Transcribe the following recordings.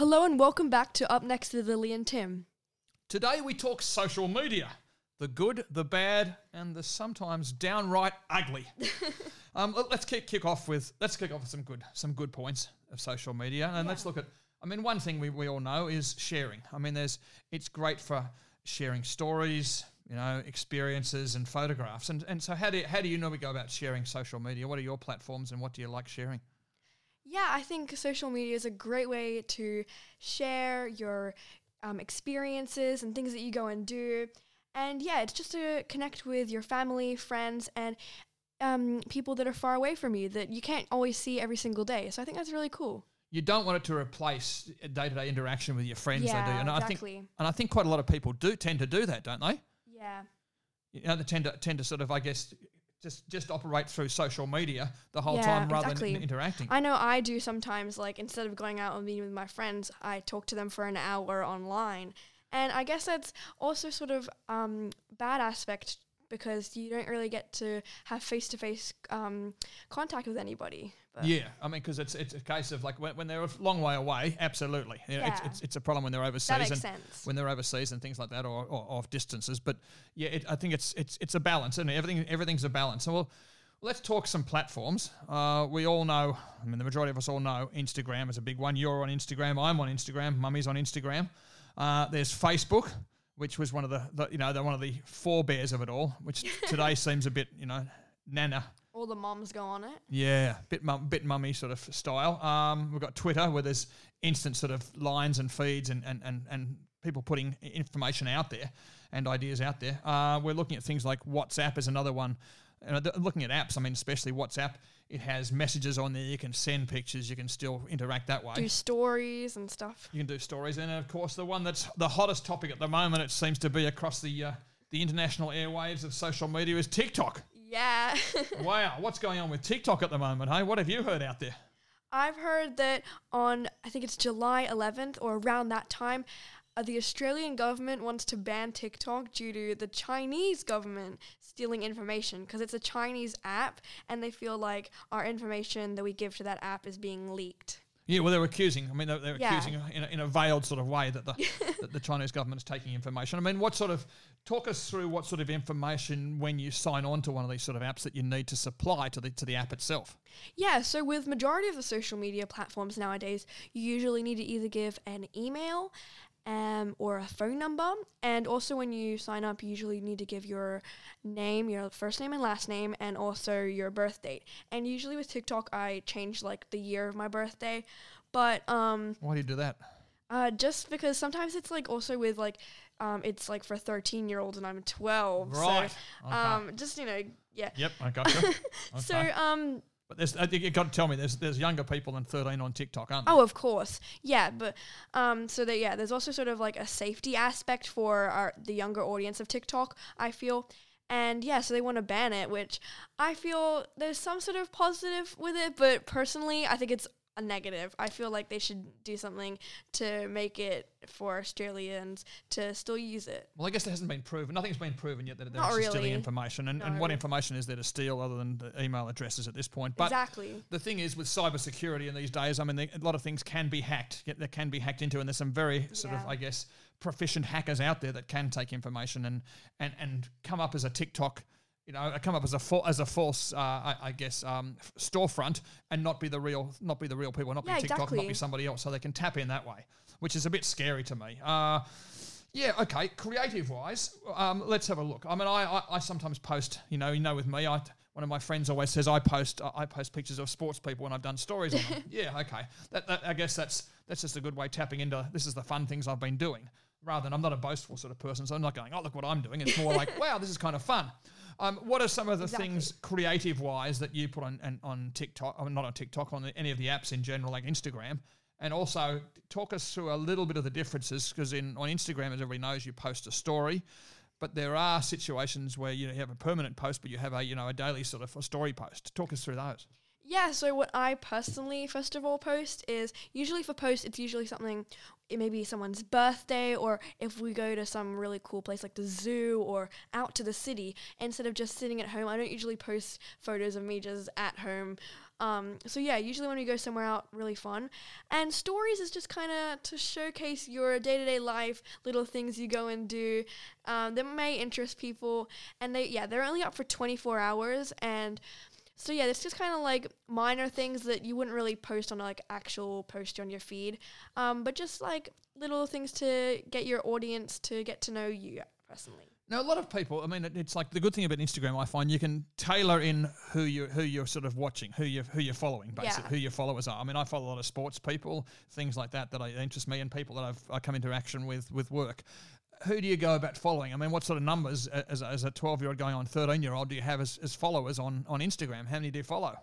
Hello and welcome back to Up Next with Lily and Tim. Today we talk social media the good, the bad, and the sometimes downright ugly. um, let- let's kick, kick off with let's kick off with some good some good points of social media, and let's look at. I mean, one thing we, we all know is sharing. I mean, there's it's great for sharing stories, you know, experiences and photographs. And and so how do you, how do you normally go about sharing social media? What are your platforms, and what do you like sharing? Yeah, I think social media is a great way to share your um, experiences and things that you go and do. And yeah, it's just to connect with your family, friends, and um, people that are far away from you that you can't always see every single day. So I think that's really cool. you don't want it to replace day to day interaction with your friends. they do, Yeah, and I think, and I think quite a lot of people do tend to do that, don't they? Yeah. You know, they tend to tend to sort of, I guess, just just operate through social media the whole Yeah, time rather exactly. than interacting. I know I do sometimes, like, instead of going out and meeting with my friends, I talk to them for an hour online. And I guess that's also sort of um, bad aspect because you don't really get to have face to face contact with anybody. But yeah, I mean, because it's it's a case of like when, when they're a long way away, absolutely. You know, It's, Yeah. it's, it's a problem when they're overseas. that makes and sense. When they're overseas and things like that, or, or off distances. But yeah, it, I think it's it's it's a balance, and everything everything's a balance. So well, let's talk some platforms. Uh, we all know, I mean, the majority of us all know Instagram is a big one. You're on Instagram. I'm on Instagram. Mummy's on Instagram. Uh, there's Facebook, which was one of the, the you know the, one of the forebears of it all, which today seems a bit you know nana. All the moms go on it. Yeah, bit mum, bit mummy sort of style. Um, we've got Twitter where there's instant sort of lines and feeds and and, and, and people putting information out there and ideas out there. Uh, we're looking at things like WhatsApp is another one. And looking at apps, I mean, especially WhatsApp, it has messages on there. You can send pictures. You can still interact that way. Do stories and stuff. You can do stories, and of course, the one that's the hottest topic at the moment, it seems to be across the uh, the international airwaves of social media, is TikTok. Yeah. wow, what's going on with TikTok at the moment? Hey, what have you heard out there? I've heard that on, I think it's July 11th or around that time, uh, the Australian government wants to ban TikTok due to the Chinese government stealing information because it's a Chinese app and they feel like our information that we give to that app is being leaked. Yeah, well, they're accusing. I mean, they're, they're Yeah. accusing in a, in a veiled sort of way that the that the Chinese government is taking information. I mean, what sort of talk us through what sort of information when you sign on to one of these sort of apps that you need to supply to the to the app itself? Yeah, so with majority of the social media platforms nowadays, you usually need to either give an email um, or a phone number. And also when you sign up, you usually need to give your name, your first name and last name, and also your birth date. And usually with TikTok, I change like the year of my birthday. But um, Why do you do that? uh, just because sometimes it's like also with like um, it's like for a 13 year olds and I'm 12. Right. So Okay. um, just, you know, yeah. Yep, I got you. So um, but there's, think you got to tell me there's there's younger people than 13 on TikTok, aren't there? Oh, of course. Yeah, but um, so that yeah, there's also sort of like a safety aspect for our the younger audience of TikTok. I feel, and yeah, so they want to ban it, which I feel there's some sort of positive with it, but personally, I think it's a negative. I feel like they should do something to make it for Australians to still use it. Well, I guess there hasn't been proven. Nothing's been proven yet that they're actually stealing really. information. And, and what information is there to steal other than the email addresses at this point? But exactly. the thing is with cybersecurity in these days, I mean, they, a lot of things can be hacked. They can be hacked into, and there's some very sort of, I guess, proficient hackers out there that can take information and and and come up as a TikTok. You know, I come up as a fa- as a false, uh, I, I guess, um, storefront, and not be the real, not be the real people, not Yeah, be TikTok, not be somebody else, so they can tap in that way, which is a bit scary to me. Uh, yeah, okay. Creative wise, um, let's have a look. I mean, I, I, I sometimes post. You know, you know, with me, I one of my friends always says I post I post pictures of sports people when I've done stories on them. yeah, okay. That, that I guess that's that's just a good way tapping into this is the fun things I've been doing. Rather than I'm not a boastful sort of person, so I'm not going, oh look what I'm doing. It's more like, wow, this is kind of fun. Um, what are some of the Exactly. things creative wise that you put on on, on TikTok? I mean, not on TikTok, on the, any of the apps in general, like Instagram, and also talk us through a little bit of the differences because in on Instagram, as everybody knows, you post a story, but there are situations where you have a permanent post, but you have a you know a daily sort of a story post. Talk us through those. Yeah, so what I personally first of all post is usually for posts it's usually something it may be someone's birthday or if we go to some really cool place like the zoo or out to the city instead of just sitting at home I don't usually post photos of me just at home Um, so yeah, usually when we go somewhere out, really fun. And stories is just kind of to showcase your day to day life, little things you go and do um, that may interest people. And they yeah, they're only up for 24 hours and. So yeah, it's just kind of like minor things that you wouldn't really post on like actual post on your feed, um, but just like little things to get your audience to get to know you personally. Now, a lot of people, I mean, it, it's like the good thing about Instagram. I find you can tailor in who you who you're sort of watching, who you who you're following, basically, Yeah. who your followers are. I mean, I follow a lot of sports people, things like that that I, interest me, and people that I've I come into action with with work. Who do you go about following? I mean, what sort of numbers as, a- as a 12 year old going on 13 year old do you have as, as followers on, on Instagram? How many do you follow?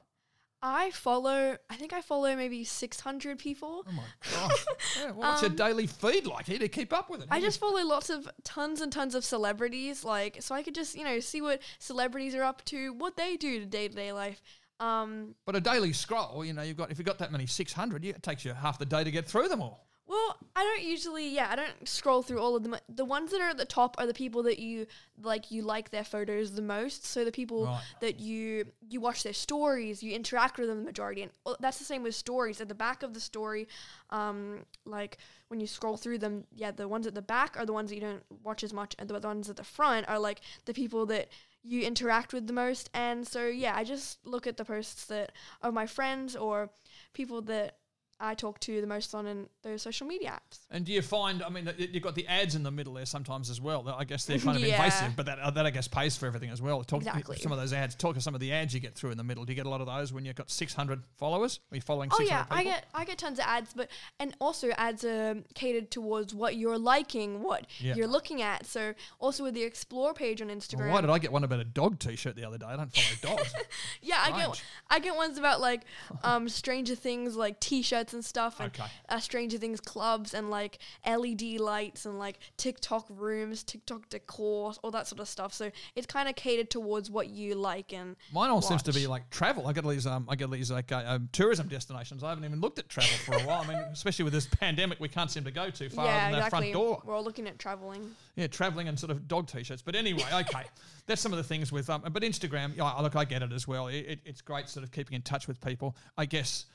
I follow, I think I follow maybe 600 people. Oh my gosh. yeah, well, what's your daily feed like? Do you keep up with it? Um, I just follow lots of tons and tons of celebrities, like so I could just you know see what celebrities are up to, what they do to day to day life. Um, But a daily scroll, you know, you've got if you've got that many 600, you, it takes you half the day to get through them all. Well, I don't usually, yeah, I don't scroll through all of them. The ones that are at the top are the people that you like, you like their photos the most. So the people Right. that you you watch their stories, you interact with them the majority, and that's the same with stories. At the back of the story, um, like when you scroll through them, yeah, the ones at the back are the ones that you don't watch as much, and the ones at the front are like the people that you interact with the most. And so yeah, I just look at the posts that of my friends or people that I talk to the most on in those social media apps. And do you find? I mean, you've got the ads in the middle there sometimes as well. I guess they're kind of Yeah. invasive, but that uh, that I guess pays for everything as well. Talk Exactly. some of those ads. Talk to some of the ads you get through in the middle. Do you get a lot of those when you've got six hundred followers? Are you following? Oh 600 yeah, I get I get tons of ads, but and also ads are catered towards what you're liking, what Yeah. you're looking at. So also with the explore page on Instagram. Well, why did I get one about a dog T-shirt the other day? I don't follow dogs. yeah, I get I get ones about like um Stranger Things like T-shirts and stuff, and Okay. uh, Stranger Things clubs and like LED lights and like TikTok rooms, TikTok decor, all that sort of stuff. So it's kind of catered towards what you like and Mine all seems to be like travel. I get all these, um, I get these like uh, um, tourism destinations. I haven't even looked at travel for a while. I mean, especially with this pandemic, we can't seem to go too far yeah, than that exactly. front door. We're all looking at traveling. Yeah, traveling and sort of dog t-shirts. But anyway, okay, that's some of the things with um. But Instagram, yeah, I- look, I get it as well. It, it, it's great, sort of keeping in touch with people. I guess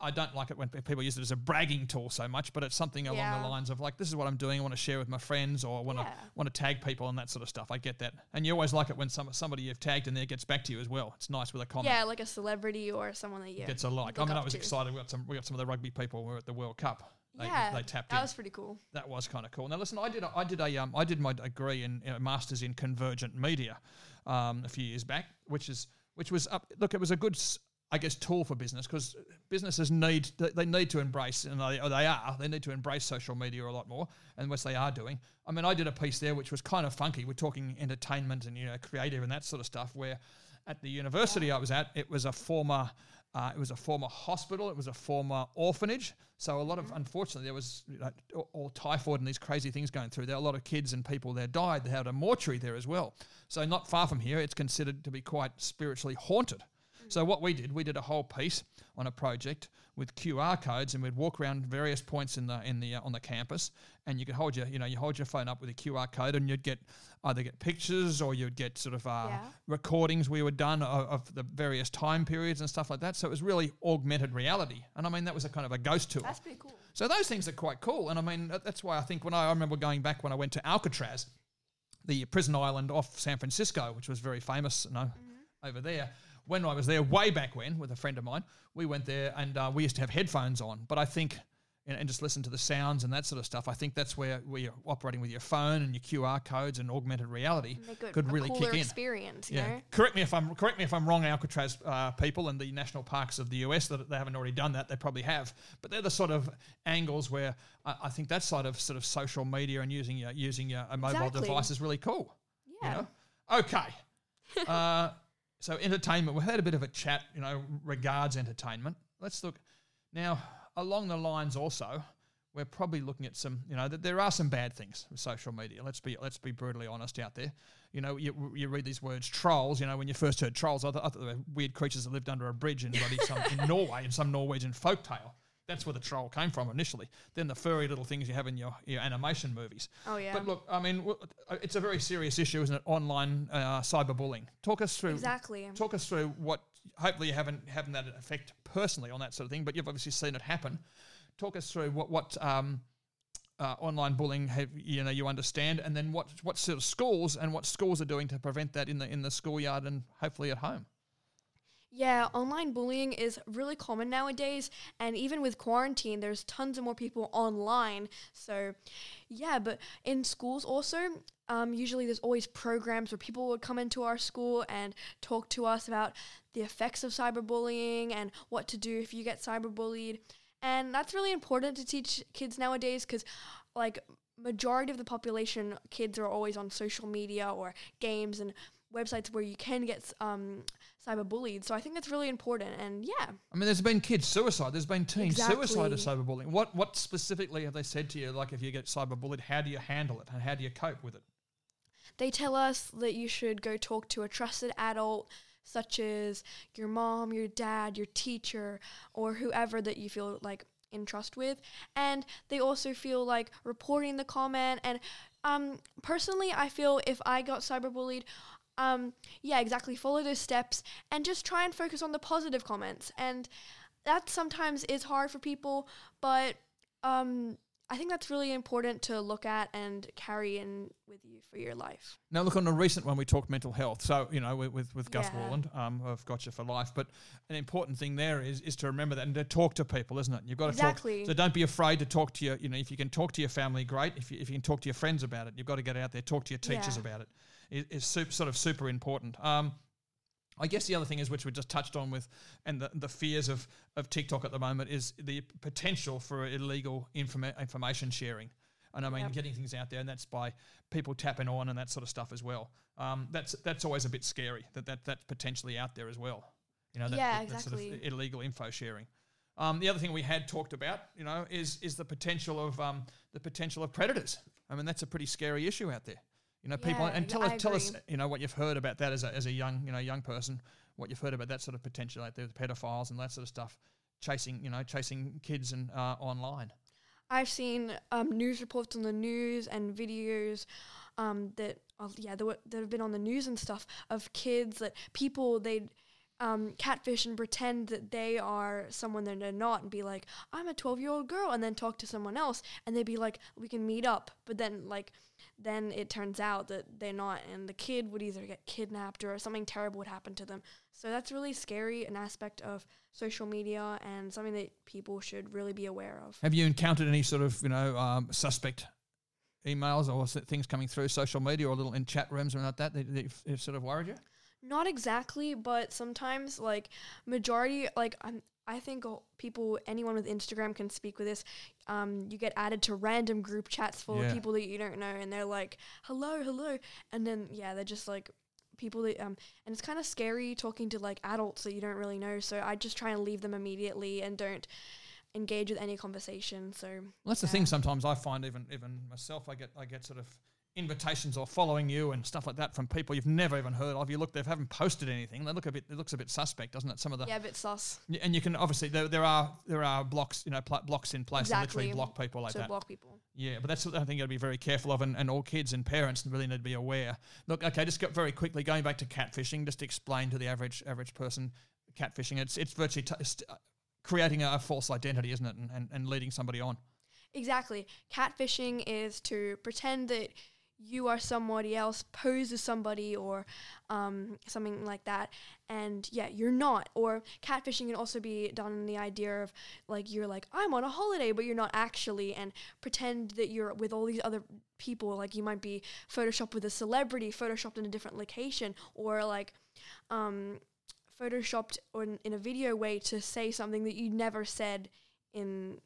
I- don't like it when people use it as a bragging tool so much, but it's something along Yeah. the lines of like, this is what I'm doing. I want to share with my friends, or I want to want to tag people and that sort of stuff. I get that, and you always like it when some somebody you've tagged in there gets back to you as well. It's nice with a comment. Yeah, like a celebrity or someone that you Gets a like. I mean, I was to. excited. We got some. We got some of the rugby people who were at the World Cup. They, yeah, they tapped that in was pretty cool. that was kind of cool. Now, listen, I did, a, I did a, um, I did my degree in, a masters in convergent media, um, a few years back, which is, which was up. Look, it was a good, I guess, tool for business because businesses need, they, need to embrace, and they, or they are, they need to embrace social media a lot more, and which they are doing. I mean, I did a piece there which was kind of funky. We're talking entertainment and you know, creative and that sort of stuff. Where at the university I was at, it was a former. Uh, it was a former hospital. It was a former orphanage. So a lot of, unfortunately, there was you know, all- all typhoid and these crazy things going through there. A lot of kids and people there died. They had a mortuary there as well. So not far from here, it's considered to be quite spiritually haunted. So what we did, we did a whole piece on a project with QR codes, and we'd walk around various points in the in the uh, on the campus, and you could hold your you know you hold your phone up with a QR code, and you'd get either get pictures or you'd get sort of uh, Yeah. recordings we were done of, of the various time periods and stuff like that. So it was really augmented reality, and I mean that was a kind of a ghost tour. That's pretty cool. So those things are quite cool, and I mean that's why I think when I, I remember going back when I went to Alcatraz, the prison island off San Francisco, which was very famous, you know, over there. When I was there way back when with a friend of mine, we went there and uh, we used to have headphones on. But I think and, and just listen to the sounds and that sort of stuff. I think that's where where you're operating with your phone and your QR codes and augmented reality could really kick in. experience, Yeah, know? correct me if I'm correct me if I'm wrong, Alcatraz uh, people and the national parks of the US that they haven't already done that. They probably have, but they're the sort of angles where I, I think that side of sort of social media and using your using your a mobile Exactly. device is really cool. Yeah. You know? Okay. uh, so entertainment. We've had a bit of a chat, you know, regards entertainment. Let's look now along the lines. Also, we're probably looking at some, you know, that there are some bad things with social media. Let's be let's be brutally honest out there. You know, you, you read these words trolls. You know, when you first heard trolls, I thought, I thought they were weird creatures that lived under a bridge in some in Norway in some Norwegian folk tale. That's where the troll came from initially. Then the furry little things you have in your, your animation movies. Oh, yeah. But look, I mean, uh, it's a very serious issue, isn't it? Online uh, cyberbullying. Talk us through Exactly. Talk us through what hopefully you haven't having that effect personally on that sort of thing, but you've obviously seen it happen. Talk us through what what um, uh, online bullying have you know you understand, and then what what sort of schools and what schools are doing to prevent that in the in the schoolyard and hopefully at home. Yeah, online bullying is really common nowadays, and even with quarantine, there's tons of more people online. So, yeah, but in schools also, um, usually there's always programs where people would come into our school and talk to us about the effects of cyberbullying and what to do if you get cyberbullied. And that's really important to teach kids nowadays because, like, majority of the population, kids are always on social media or games and websites where you can get um, cyberbullied. So I think that's really important. And yeah. I mean, there's been kids suicide. There's been teen Exactly. suicide of cyberbullying. What what specifically have they said to you? Like, if you get cyberbullied, how do you handle it and how do you cope with it? They tell us that you should go talk to a trusted adult, such as your mom, your dad, your teacher, or whoever that you feel like in trust with. And they also feel like reporting the comment. And um, personally, I feel if I got cyberbullied, um, yeah, exactly, follow those steps and just try and focus on the positive comments. And that sometimes is hard for people, but um, I think that's really important to look at and carry in with you for your life. Now, look on the recent one we talked mental health. So you know, with with, with Gus Yeah. Worland um, of Gotcha for Life. But an important thing there is is to remember that and to talk to people, isn't it? You've got to Exactly. talk. So don't be afraid to talk to your. You know, if you can talk to your family, great. If you, if you can talk to your friends about it, you've got to get out there, talk to your teachers Yeah. about it. It- It's super, sort of super important. Um, I guess the other thing is, which we just touched on with, and the, the fears of, of TikTok at the moment is the potential for illegal informa- information sharing. And I mean, Yep. getting things out there, and that's by people tapping on and that sort of stuff as well. Um, that's that's always a bit scary that, that that's potentially out there as well. You know, that, Yeah, that, that sort of exactly. illegal info sharing. Um, the other thing we had talked about, you know, is is the potential of um, the potential of predators. I mean, that's a pretty scary issue out there. You know, people Yeah, and tell us tell us, you know, what you've heard about that as a as a young you know young person, what you've heard about that sort of potential out there with pedophiles and that sort of stuff, chasing you know chasing kids and uh, online. I've seen um, news reports on the news and videos um, that, of, yeah, that, were, that have been on the news and stuff of kids that people they um, catfish and pretend that they are someone that they're not and be like, I'm a 12 year old girl, and then talk to someone else and they'd be like, we can meet up. But then, like, then it turns out that they're not, and the kid would either get kidnapped or something terrible would happen to them. So that's really scary, an aspect of social media and something that people should really be aware of. Have you encountered any sort of you know um, suspect emails or things coming through social media or little in chat rooms or like that that, that sort of worried you? Not exactly, but sometimes like majority like I'm I think people anyone with Instagram can speak with this. Um, you get added to random group chats full Yeah. of people that you don't know, and they're like, "Hello, hello," and then yeah, they're just like people that um, and it's kind of scary talking to like adults that you don't really know. So I just try and leave them immediately and don't engage with any conversation. So Well, that's the thing. Sometimes I find even even myself, I get I get sort of invitations or following you and stuff like that from people you've never even heard of. You look, they haven't posted anything. They look a bit. It looks a bit suspect, doesn't it? Some of the yeah, a bit sus and you can obviously there, there are there are blocks you know pl- blocks in place that literally block people like to that. block people. Yeah, but that's what I think you got to be very careful of, and, and all kids and parents really need to be aware. Look, okay, just got very quickly going back to catfishing. Just to explain to the average average person, catfishing. It's it's virtually t- it's, uh, creating a, a false identity, isn't it, and, and and leading somebody on. Exactly. Catfishing is to pretend that you are somebody else, pose as somebody, or um, something like that. And yeah, you're not. Or catfishing can also be done in the idea of like you're like, I'm on a holiday, but you're not actually, and pretend that you're with all these other people. Like you might be photoshopped with a celebrity, photoshopped in a different location, or like um, photoshopped on, in a video way to say something that you never said in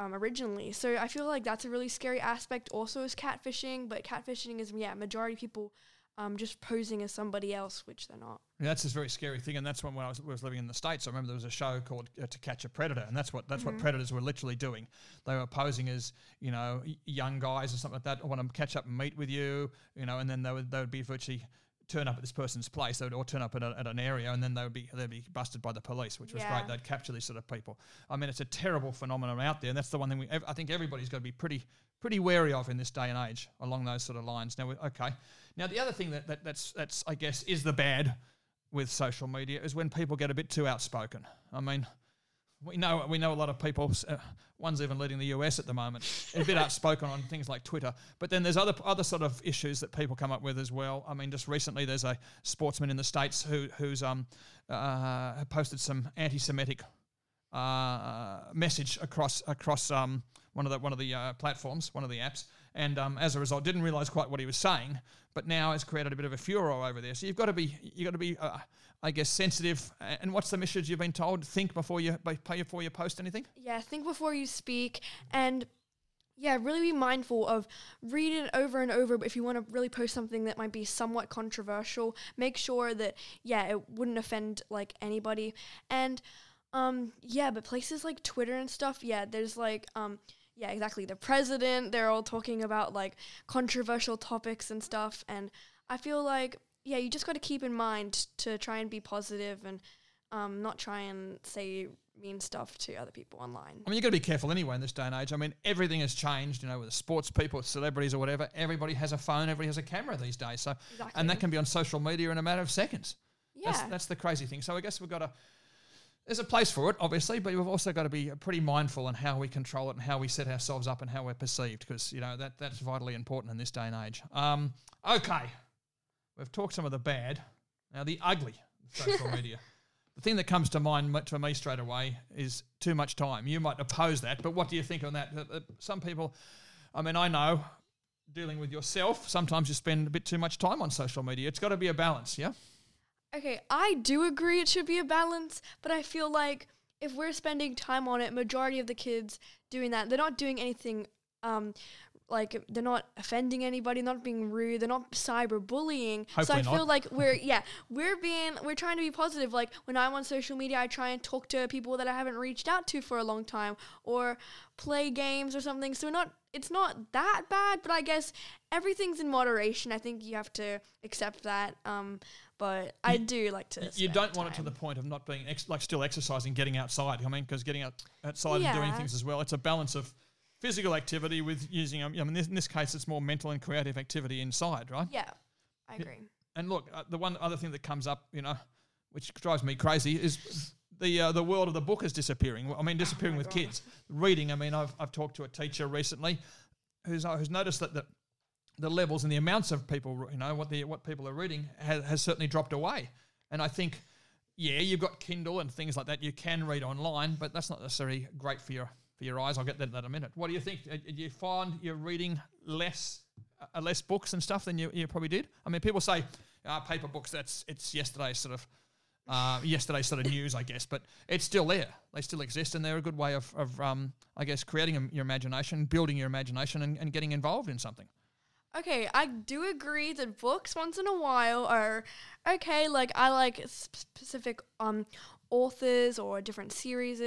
um, originally. So I feel like that's a really scary aspect also is catfishing, but catfishing is yeah, majority people um, just posing as somebody else, which they're not. Yeah, that's this very scary thing, and that's when, when I was, was living in the states. I remember there was a show called uh, To Catch a Predator, and that's what that's what predators were literally doing. They were posing as you know young guys or something like that. I want to catch up and meet with you, you know, and then they would they would be virtually turn up at this person's place, they would or turn up at, a, at an area, and then they would be they'd be busted by the police, which was Yeah. great. They'd capture these sort of people. I mean, it's a terrible phenomenon out there, and that's the one thing we ev- I think everybody's got to be pretty pretty wary of in this day and age along those sort of lines. Now, okay, now the other thing that, that that's that's I guess is the bad with social media is when people get a bit too outspoken. I mean, we know we know a lot of people. Uh, one's even leading the US at the moment, a bit outspoken on things like Twitter. But then there's other other sort of issues that people come up with as well. I mean, just recently there's a sportsman in the states who who's um uh, posted some anti-Semitic uh, message across across um one of the one of the uh, platforms, one of the apps, and um, as a result, didn't realise quite what he was saying. But now has created a bit of a furor over there. So you've got to be you've got to be, uh, I guess, sensitive. And what's the message you've been told? Think before you before you post anything. Yeah, think before you speak, and yeah, really be mindful of reading it over and over. But if you want to really post something that might be somewhat controversial, make sure that yeah, it wouldn't offend like anybody. And um, yeah, but places like Twitter and stuff, yeah, there's like um yeah, exactly. The president, they're all talking about like controversial topics and stuff. And I feel like, yeah, you just got to keep in mind to try and be positive and um, not try and say mean stuff to other people online. I mean, you've got to be careful anyway in this day and age. I mean, everything has changed, you know, with the sports people, celebrities or whatever. Everybody has a phone, everybody has a camera these days. So, exactly. and that can be on social media in a matter of seconds. Yeah. That's, that's the crazy thing. So I guess we've got to there's a place for it, obviously, but we've also got to be pretty mindful in how we control it and how we set ourselves up and how we're perceived, because you know that that's vitally important in this day and age. Um, okay, we've talked some of the bad. Now the ugly social media. The thing that comes to mind to me straight away is too much time. You might oppose that, but what do you think on that? Some people, I mean, I know dealing with yourself, sometimes you spend a bit too much time on social media. It's got to be a balance, yeah. Okay, I do agree it should be a balance, but I feel like if we're spending time on it, majority of the kids doing that, they're not doing anything um like they're not offending anybody, not being rude, they're not cyberbullying. Hopefully so I not. feel like we're yeah, we're being we're trying to be positive. Like when I'm on social media, I try and talk to people that I haven't reached out to for a long time or play games or something. So we're not it's not that bad, but I guess everything's in moderation. I think you have to accept that. Um, but I do like to. You don't want it to the point of not being ex- like still exercising, getting outside. I mean, because getting out, outside yeah. and doing things as well. It's a balance of physical activity with using. Um, I mean, in this case, it's more mental and creative activity inside, right? Yeah, I agree. And look, uh, the one other thing that comes up, you know, which drives me crazy, is the uh, the world of the book is disappearing. I mean, disappearing oh with God. kids. Reading. I mean, I've I've talked to a teacher recently who's uh, who's noticed that the the levels and the amounts of people, you know, what the what people are reading has, has certainly dropped away. And I think, yeah, you've got Kindle and things like that. You can read online, but that's not necessarily great for your for your eyes. I'll get that in a minute. What do you think? Uh, do you find you're reading less uh, less books and stuff than you, you probably did? I mean, people say uh, paper books. That's it's yesterday's sort of uh, yesterday's sort of news, I guess, but it's still there. They still exist, and they're a good way of, of um, I guess, creating your imagination, building your imagination, and, and getting involved in something. Okay, I do agree that books once in a while are okay. Like I like specific um authors or different series.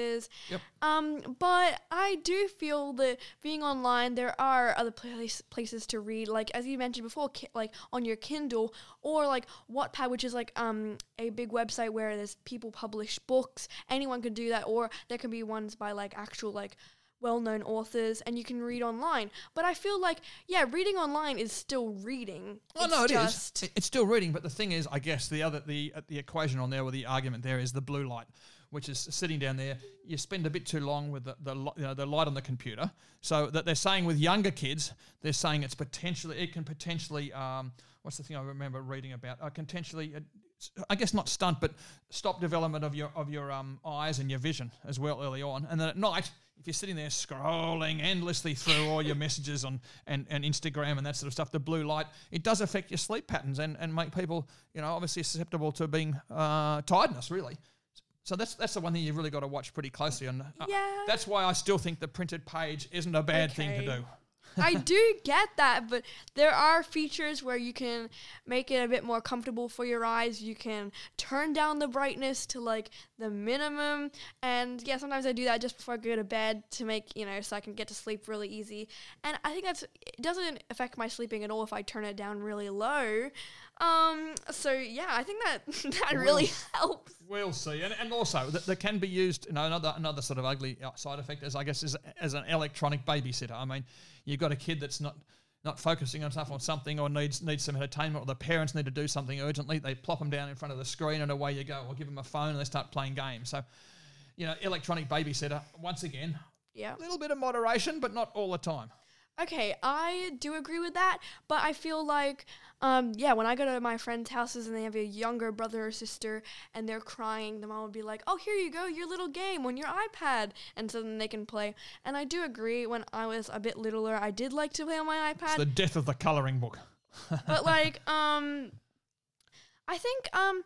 Yep. Um, but I do feel that being online, there are other place, places to read, like as you mentioned before, ki- like on your Kindle or like Wattpad, which is like um a big website where there's people publish books. Anyone can do that, or there can be ones by like actual like well-known authors and you can read online. But I feel like yeah, reading online is still reading. Oh it's no, it is. It's still reading, but the thing is, I guess the other the uh, the equation on there or the argument there is the blue light, which is sitting down there. You spend a bit too long with the the, you know, the light on the computer. So that they're saying with younger kids, they're saying it's potentially it can potentially um, what's the thing I remember reading about? Uh, potentially. Uh, I guess not stunt, but stop development of your of your um, eyes and your vision as well early on. And then at night, if you're sitting there scrolling endlessly through all your messages on and, and Instagram and that sort of stuff, the blue light, it does affect your sleep patterns and, and make people, you know, obviously susceptible to being uh, tiredness, really. So that's that's the one thing you've really got to watch pretty closely. And uh, yeah. that's why I still think the printed page isn't a bad okay. thing to do. I do get that, but there are features where you can make it a bit more comfortable for your eyes. You can turn down the brightness to like the minimum. And yeah, sometimes I do that just before I go to bed to make, you know, so I can get to sleep really easy. And I think that's it doesn't affect my sleeping at all if I turn it down really low. Um, so yeah, I think that that really helps. We'll see, and, and also that, that can be used. You know, another another sort of ugly uh, side effect is, I guess, is as an electronic babysitter. I mean, you've got a kid that's not not focusing on stuff on something or needs needs some entertainment or the parents need to do something urgently, they plop them down in front of the screen and away you go. Or give them a phone and they start playing games. So, you know, electronic babysitter once again, Yeah. a little bit of moderation, but not all the time. Okay, I do agree with that, but I feel like, um, yeah, when I go to my friends' houses and they have a younger brother or sister and they're crying, the mom would be like, "Oh, here you go, your little game on your iPad," and so then they can play. And I do agree. When I was a bit littler, I did like to play on my It's iPad, the death of the colouring book. but like, um, I think, um,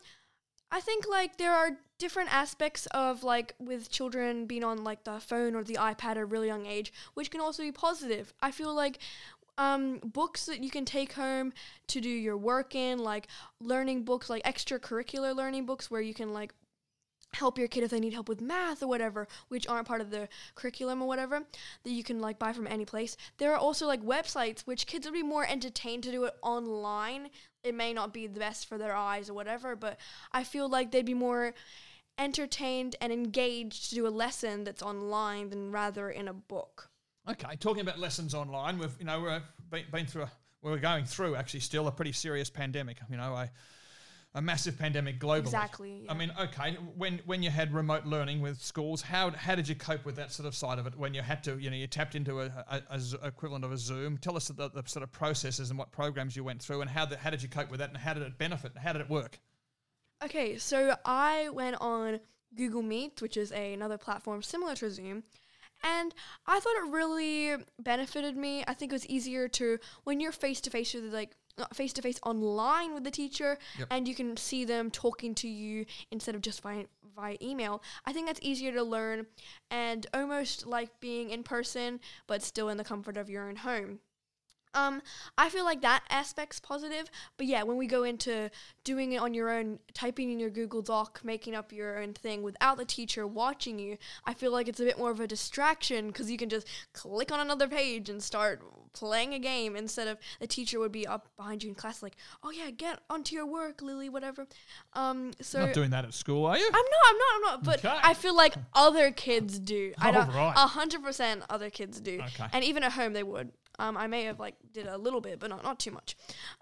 I think like there are different aspects of like with children being on like the phone or the iPad at a really young age, which can also be positive. I feel like um, books that you can take home to do your work in, like learning books, like extracurricular learning books where you can like help your kid if they need help with math or whatever, which aren't part of the curriculum or whatever, that you can like buy from any place. There are also like websites which kids would be more entertained to do it online. It may not be the best for their eyes or whatever, but I feel like they'd be more entertained and engaged to do a lesson that's online than rather in a book. Okay, talking about lessons online, we've you know we're been, been through a we're going through actually still a pretty serious pandemic. You know a a massive pandemic globally. Exactly, I mean, okay, when when you had remote learning with schools, how how did you cope with that sort of side of it? When you had to, you know, you tapped into a, a, a equivalent of a Zoom. Tell us the, the sort of processes and what programs you went through, and how the, how did you cope with that, and how did it benefit, and how did it work? Okay, so I went on Google Meet, which is a, another platform similar to Zoom, and I thought it really benefited me. I think it was easier to when you're face to face with like face to face online with the teacher, Yep. and you can see them talking to you instead of just via via email. I think that's easier to learn, and almost like being in person, but still in the comfort of your own home. Um, I feel like that aspect's positive, but yeah, when we go into doing it on your own, typing in your Google Doc, making up your own thing without the teacher watching you, I feel like it's a bit more of a distraction because you can just click on another page and start playing a game instead of the teacher would be up behind you in class like, oh yeah, get onto your work, Lily, whatever. Um, so Not doing that at school, are you? I'm not, I'm not, I'm not. But Okay. I feel like other kids do. I Alright. a hundred percent other kids do. Okay. And even at home they would. Um, I may have like did a little bit, but not not too much.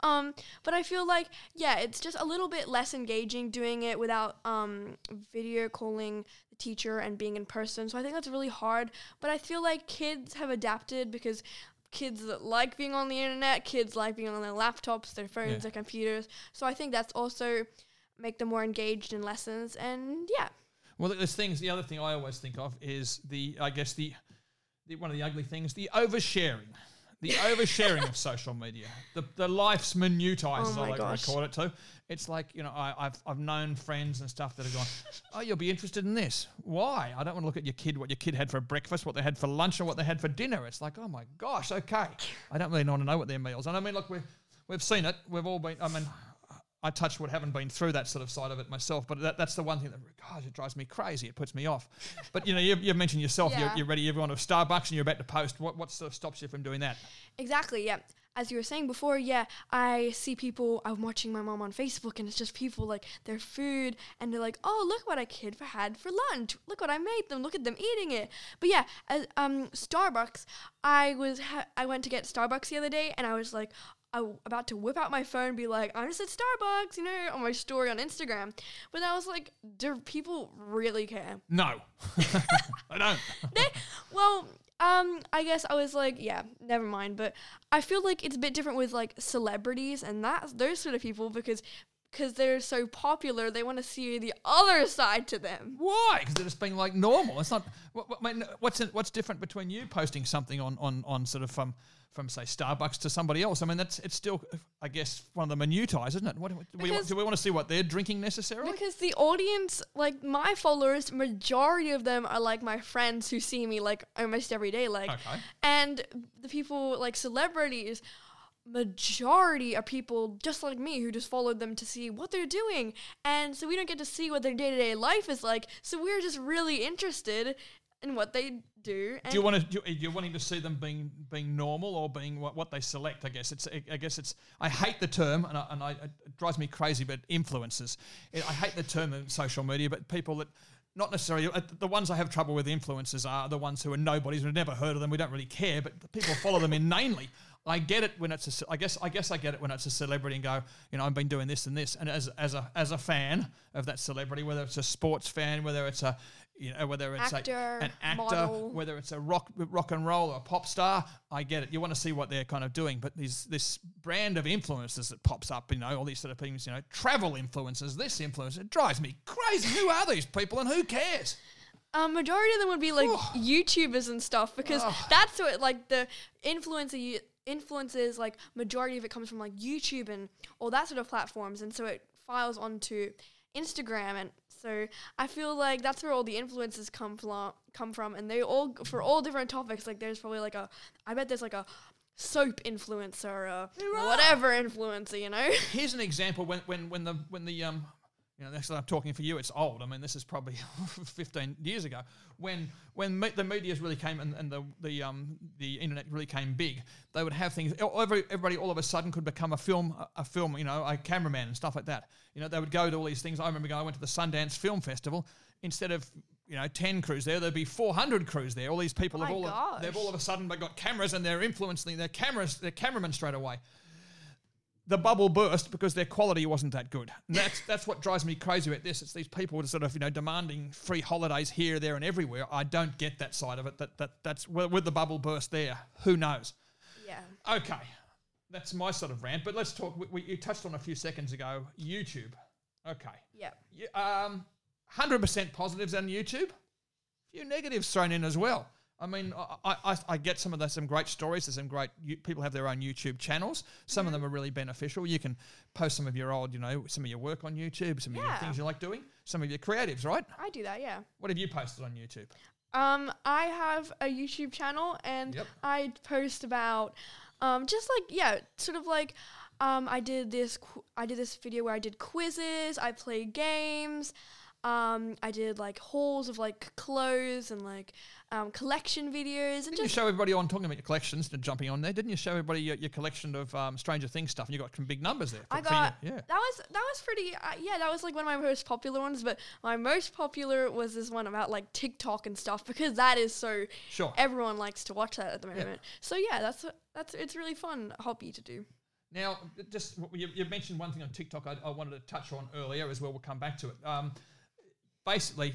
Um, but I feel like yeah, it's just a little bit less engaging doing it without um video calling the teacher and being in person. So I think that's really hard. But I feel like kids have adapted because kids that like being on the internet, kids like being on their laptops, their phones, Yeah. their computers. So I think that's also make them more engaged in lessons and yeah. Well, there's things. The other thing I always think of is the, I guess the, the one of the ugly things, the oversharing, the oversharing of social media, the the life's minutiae, Oh as I my like gosh. to call it too. It's like you know, I, I've I've known friends and stuff that have gone, oh, you'll be interested in this. Why? I don't want to look at your kid, what your kid had for breakfast, what they had for lunch, or what they had for dinner. It's like, oh my gosh, okay. I don't really want to know what their meals. And I mean, look, we we've seen it. We've all been. I mean. I touch wood, haven't been through that sort of side of it myself, but that, that's the one thing that, gosh, it drives me crazy. It puts me off. But you know, you, you've mentioned yourself, Yeah. you're, you're ready, to Starbucks and you're about to post. What, what sort of stops you from doing that? Exactly, yeah. As you were saying before, yeah, I see people. I'm watching my mom on Facebook, and it's just people like their food, and they're like, "Oh, look what a kid for- had for lunch! Look what I made them! Look at them eating it!" But yeah, as, um, Starbucks. I was ha- I went to get Starbucks the other day, and I was like. I w- about to whip out my phone and be like, I'm just at Starbucks, you know, on my story on Instagram. But I was like, do people really care? No, I don't. they, well, um, I guess I was like, yeah, never mind. But I feel like it's a bit different with like celebrities and that those sort of people because because they're so popular, they want to see the other side to them. Why? Because they're just being like normal. It's not. What, what, what's what's different between you posting something on on on sort of from from say Starbucks to somebody else? I mean, that's it's still, I guess, one of the minutiae, isn't it? What, do, we, do we want to see what they're drinking necessarily? Because the audience, like my followers, majority of them are like my friends who see me like almost every day, like, Okay. and the people like celebrities. Majority are people just like me who just followed them to see what they're doing, and so we don't get to see what their day to day life is like. So we're just really interested in what they do. And Do you want to? Do you, you're wanting to see them being being normal or being what, what they select? I guess it's. I guess it's. I hate the term, and, I, and I, it drives me crazy. But influencers, I hate the term in social media. But people that. Not necessarily uh, the ones I have trouble with. Influencers are the ones who are nobodies. We've never heard of them. We don't really care, but people follow them inanely. I get it when it's a. I guess I guess I get it when it's a celebrity and go, you know, I've been doing this and this, and as as a as a fan of that celebrity, whether it's a sports fan, whether it's a you know, whether it's Actor, a, an actor, model. whether it's a rock rock and roll or a pop star, I get it. You want to see what they're kind of doing, but these this brand of influencers that pops up, you know, all these sort of things, you know, travel influencers, this influencer, it drives me crazy. who are these people and who cares? Um, majority of them would be like Oh. YouTubers and stuff because Oh. that's what like the influencer you influences like majority of it comes from like YouTube and all that sort of platforms, and so it files onto Instagram, and so I feel like that's where all the influences come from. Come from, and they all for all different topics. Like there's probably like a, I bet there's like a soap influencer, a whatever influencer, you know. Here's an example when when when the when the um you know, next time I'm talking for you, it's old. I mean, this is probably 15 years ago when when me- the media really came and, and the the um the internet really came big. They would have things. Every, everybody all of a sudden could become a film a, film. You know, a cameraman and stuff like that. You know, they would go to all these things. I remember going. I went to the Sundance Film Festival. Instead of you know 10 crews there, there'd be 400 crews there. All these people have all of, they've all of a sudden got cameras and they're influencing their cameras, their cameramen straight away the bubble burst because their quality wasn't that good. And that's that's what drives me crazy about this. It's these people sort of you know demanding free holidays here, there, and everywhere. I don't get that side of it. That that that's with with the bubble burst there. Who knows? Yeah. Okay, that's my sort of rant. But let's talk. We, we, you touched on a few seconds ago. YouTube. Okay. Yeah. You- Um, hundred percent positives on YouTube. A few negatives thrown in as well. I mean, I, I, I get some of the some great stories. There's some great people have their own YouTube channels. Some of them are really beneficial. You can post some of your old, you know, some of your work on YouTube, some of your things you like doing, some of your creatives, right? I do that. Yeah. What have you posted on YouTube? Um, I have a YouTube channel and Yep. I post about, um, just like yeah, sort of like, um, I did this. Qu- I did this video where I did quizzes. I played games. Um, I did like hauls of like clothes and like um, collection videos and Didn't you show everybody on talking about your collections and jumping on there? Didn't you show everybody your, your collection of um, Stranger Things stuff? And you got some big numbers there. I for- for got your- yeah. that was that was pretty uh, yeah that was like one of my most popular ones but my most popular was this one about like TikTok and stuff because that is so Sure. everyone likes to watch that at the moment so yeah that's that's it's really fun hobby to do Now, just you, you mentioned one thing on TikTok I, I wanted to touch on earlier as well. We'll come back to it. Um, basically,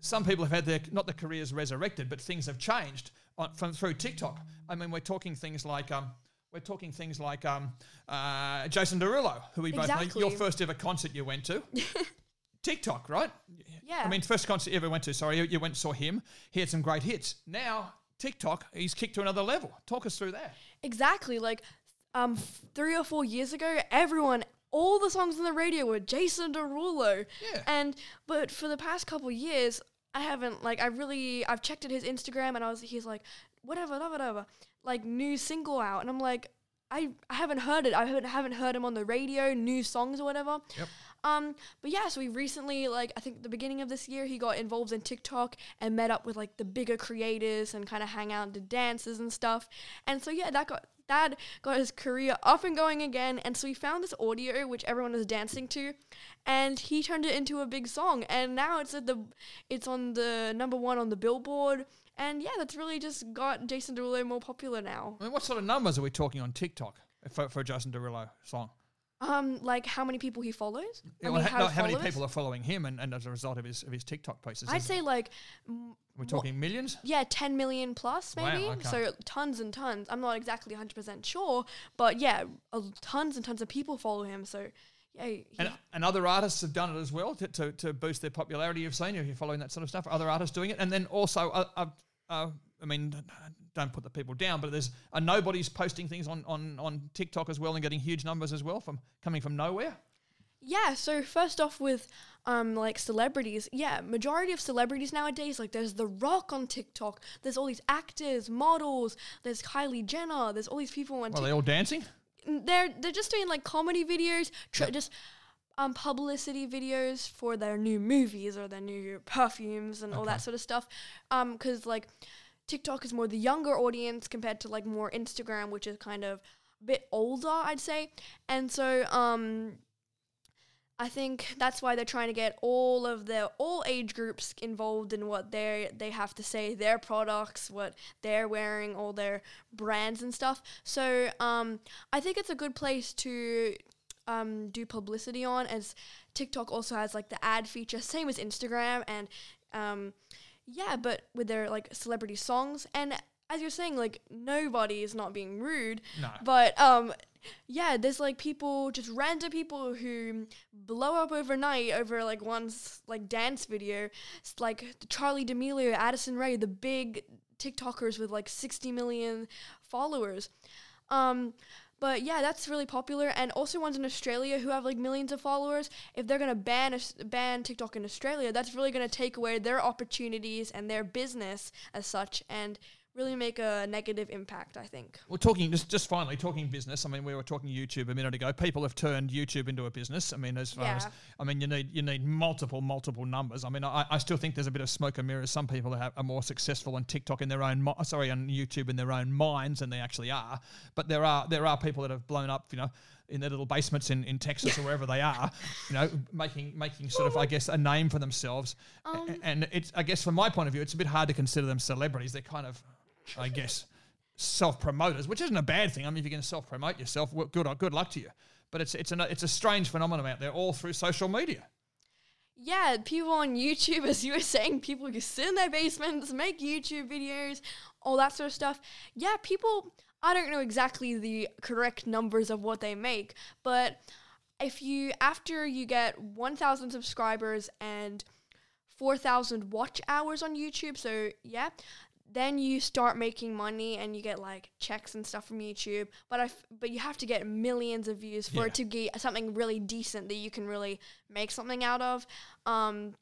some people have had their not their careers resurrected, but things have changed on, from through TikTok. I mean, we're talking things like um, we're talking things like um, uh, Jason Derulo, who we both know. Your first ever concert you went to. TikTok, right? Yeah. I mean, first concert you ever went to. Sorry, you, you went and saw him. He had some great hits. Now TikTok, he's kicked to another level. Talk us through that. exactly like um three or four years ago everyone all the songs on the radio were Jason Derulo Yeah. and but for the past couple years I haven't like I really I've checked at his Instagram and I was he's like whatever whatever whatever like new single out and I'm like I, I haven't heard it. I haven't, haven't heard him on the radio, new songs or whatever. Yep. Um, but yeah, so we recently, like, I think the beginning of this year, he got involved in TikTok and met up with like the bigger creators and kind of hang out and did dances and stuff. And so yeah, that got that got his career up and going again. And so he found this audio which everyone was dancing to, and he turned it into a big song. And now it's at the it's on the number one on the Billboard. And yeah, that's really just got Jason Derulo more popular now. I mean, what sort of numbers are we talking on TikTok for, for Justin Derulo song? Um, like how many people he follows? Yeah, I well, mean, ha- no, how many people are following him, and, and as a result of his of his TikTok posts? I'd say like, mm, we're talking millions. yeah, 10 million plus Wow, maybe. okay. So tons and tons. I'm not exactly 100% sure, but yeah, tons and tons of people follow him. So yeah, And, and other artists have done it as well to, to, to boost their popularity. You've seen if you're following that sort of stuff. Other artists doing it, and then also, uh, uh, uh, I mean, don't put the people down, but there's uh, nobody's posting things on, on, on TikTok as well and getting huge numbers as well from coming from nowhere. Yeah, so first off with um like celebrities, yeah, majority of celebrities nowadays, like there's The Rock on TikTok, there's all these actors, models, there's Kylie Jenner, there's all these people on TikTok. they all dancing. They're they're just doing like comedy videos, tr- just um publicity videos for their new movies or their new perfumes and all that sort of stuff. Um, because like TikTok is more the younger audience compared to like more Instagram, which is kind of a bit older, I'd say. And so um I think that's why they're trying to get all of the all age groups involved in what they they have to say, their products, what they're wearing, all their brands and stuff. So um, I think it's a good place to um, do publicity on, as TikTok also has like the ad feature, same as Instagram, and um, yeah, but with their like celebrity songs and as you're saying, like nobody is not being rude, No. but um, yeah, there's like people, just random people who blow up overnight over like one's like dance video, It's like Charli D'Amelio, Addison Rae, the big TikTokers with like 60 million followers. Um, but yeah, that's really popular, and also ones in Australia who have like millions of followers. If they're gonna ban us ban TikTok in Australia, that's really gonna take away their opportunities and their business as such, and really make a negative impact. I think. Well, talking just just finally talking business. I mean, we were talking YouTube a minute ago. People have turned YouTube into a business. I mean, as far as I mean, you need you need multiple multiple numbers. I mean, I, I still think there's a bit of smoke and mirrors. Some people have, are more successful on TikTok in their own mi- sorry on YouTube in their own minds than they actually are. But there are there are people that have blown up. You know. In their little basements in, in Texas or wherever they are, you know, making making sort of I guess a name for themselves, A- um. and it's I guess from my point of view, it's a bit hard to consider them celebrities. They're kind of, I guess, self promoters, which isn't a bad thing. I mean, if you can self promote yourself, good good luck to you. But it's it's a it's a strange phenomenon out there, all through social media. Yeah, people on YouTube, as you were saying, people who sit in their basements, make YouTube videos, all that sort of stuff. Yeah, people, I don't know exactly the correct numbers of what they make, but if you, after you get 1,000 subscribers and 4,000 watch hours on YouTube, so yeah, then you start making money and you get like checks and stuff from YouTube. But I, f- but you have to get millions of views for Yeah. it to get something really decent that you can really make something out of. Um,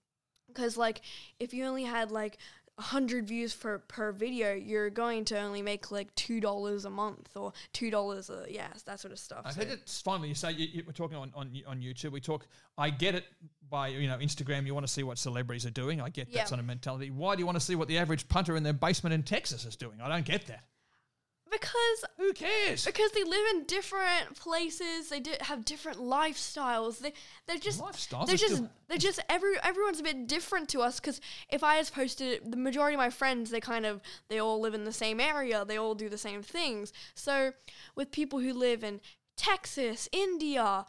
because like if you only had like a hundred views for per video, you're going to only make like two dollars a month or two dollars a yeah that sort of stuff. I So- think it's finally you say you, you, we're talking on, on on YouTube. We talk. I get it by you know Instagram. You want to see what celebrities are doing. I get Yeah. that sort of mentality. Why do you want to see what the average punter in their basement in Texas is doing? I don't get that. because Who cares? because they live in different places, they di- have different lifestyles. They they're just Lifestyles They're just they're just every everyone's a bit different to us. Because if I just posted the majority of my friends they kind of they all live in the same area. They all do the same things. So with people who live in Texas, India.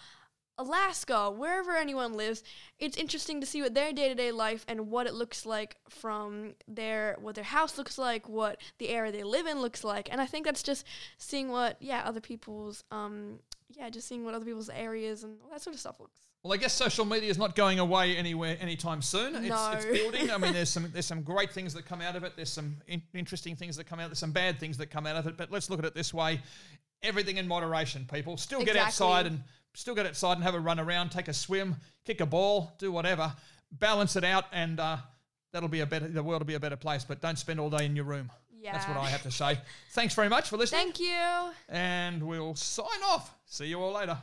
Alaska, wherever anyone lives, it's interesting to see what their day to day life and what it looks like from their what their house looks like, what the area they live in looks like, and I think that's just seeing what yeah other people's um yeah just seeing what other people's areas and all that sort of stuff looks. Well, I guess social media is not going away anywhere anytime soon. It's, No. it's building. I mean, there's some there's some great things that come out of it. There's some in- interesting things that come out. There's some bad things that come out of it. But let's look at it this way: everything in moderation. People still get Exactly. outside and still get outside and have a run around, take a swim, kick a ball, do whatever, balance it out, and uh, that'll be a better. The world will be a better place. But don't spend all day in your room. Yeah. That's what I have to say. Thanks very much for listening, Thank you. and we'll sign off. See you all later.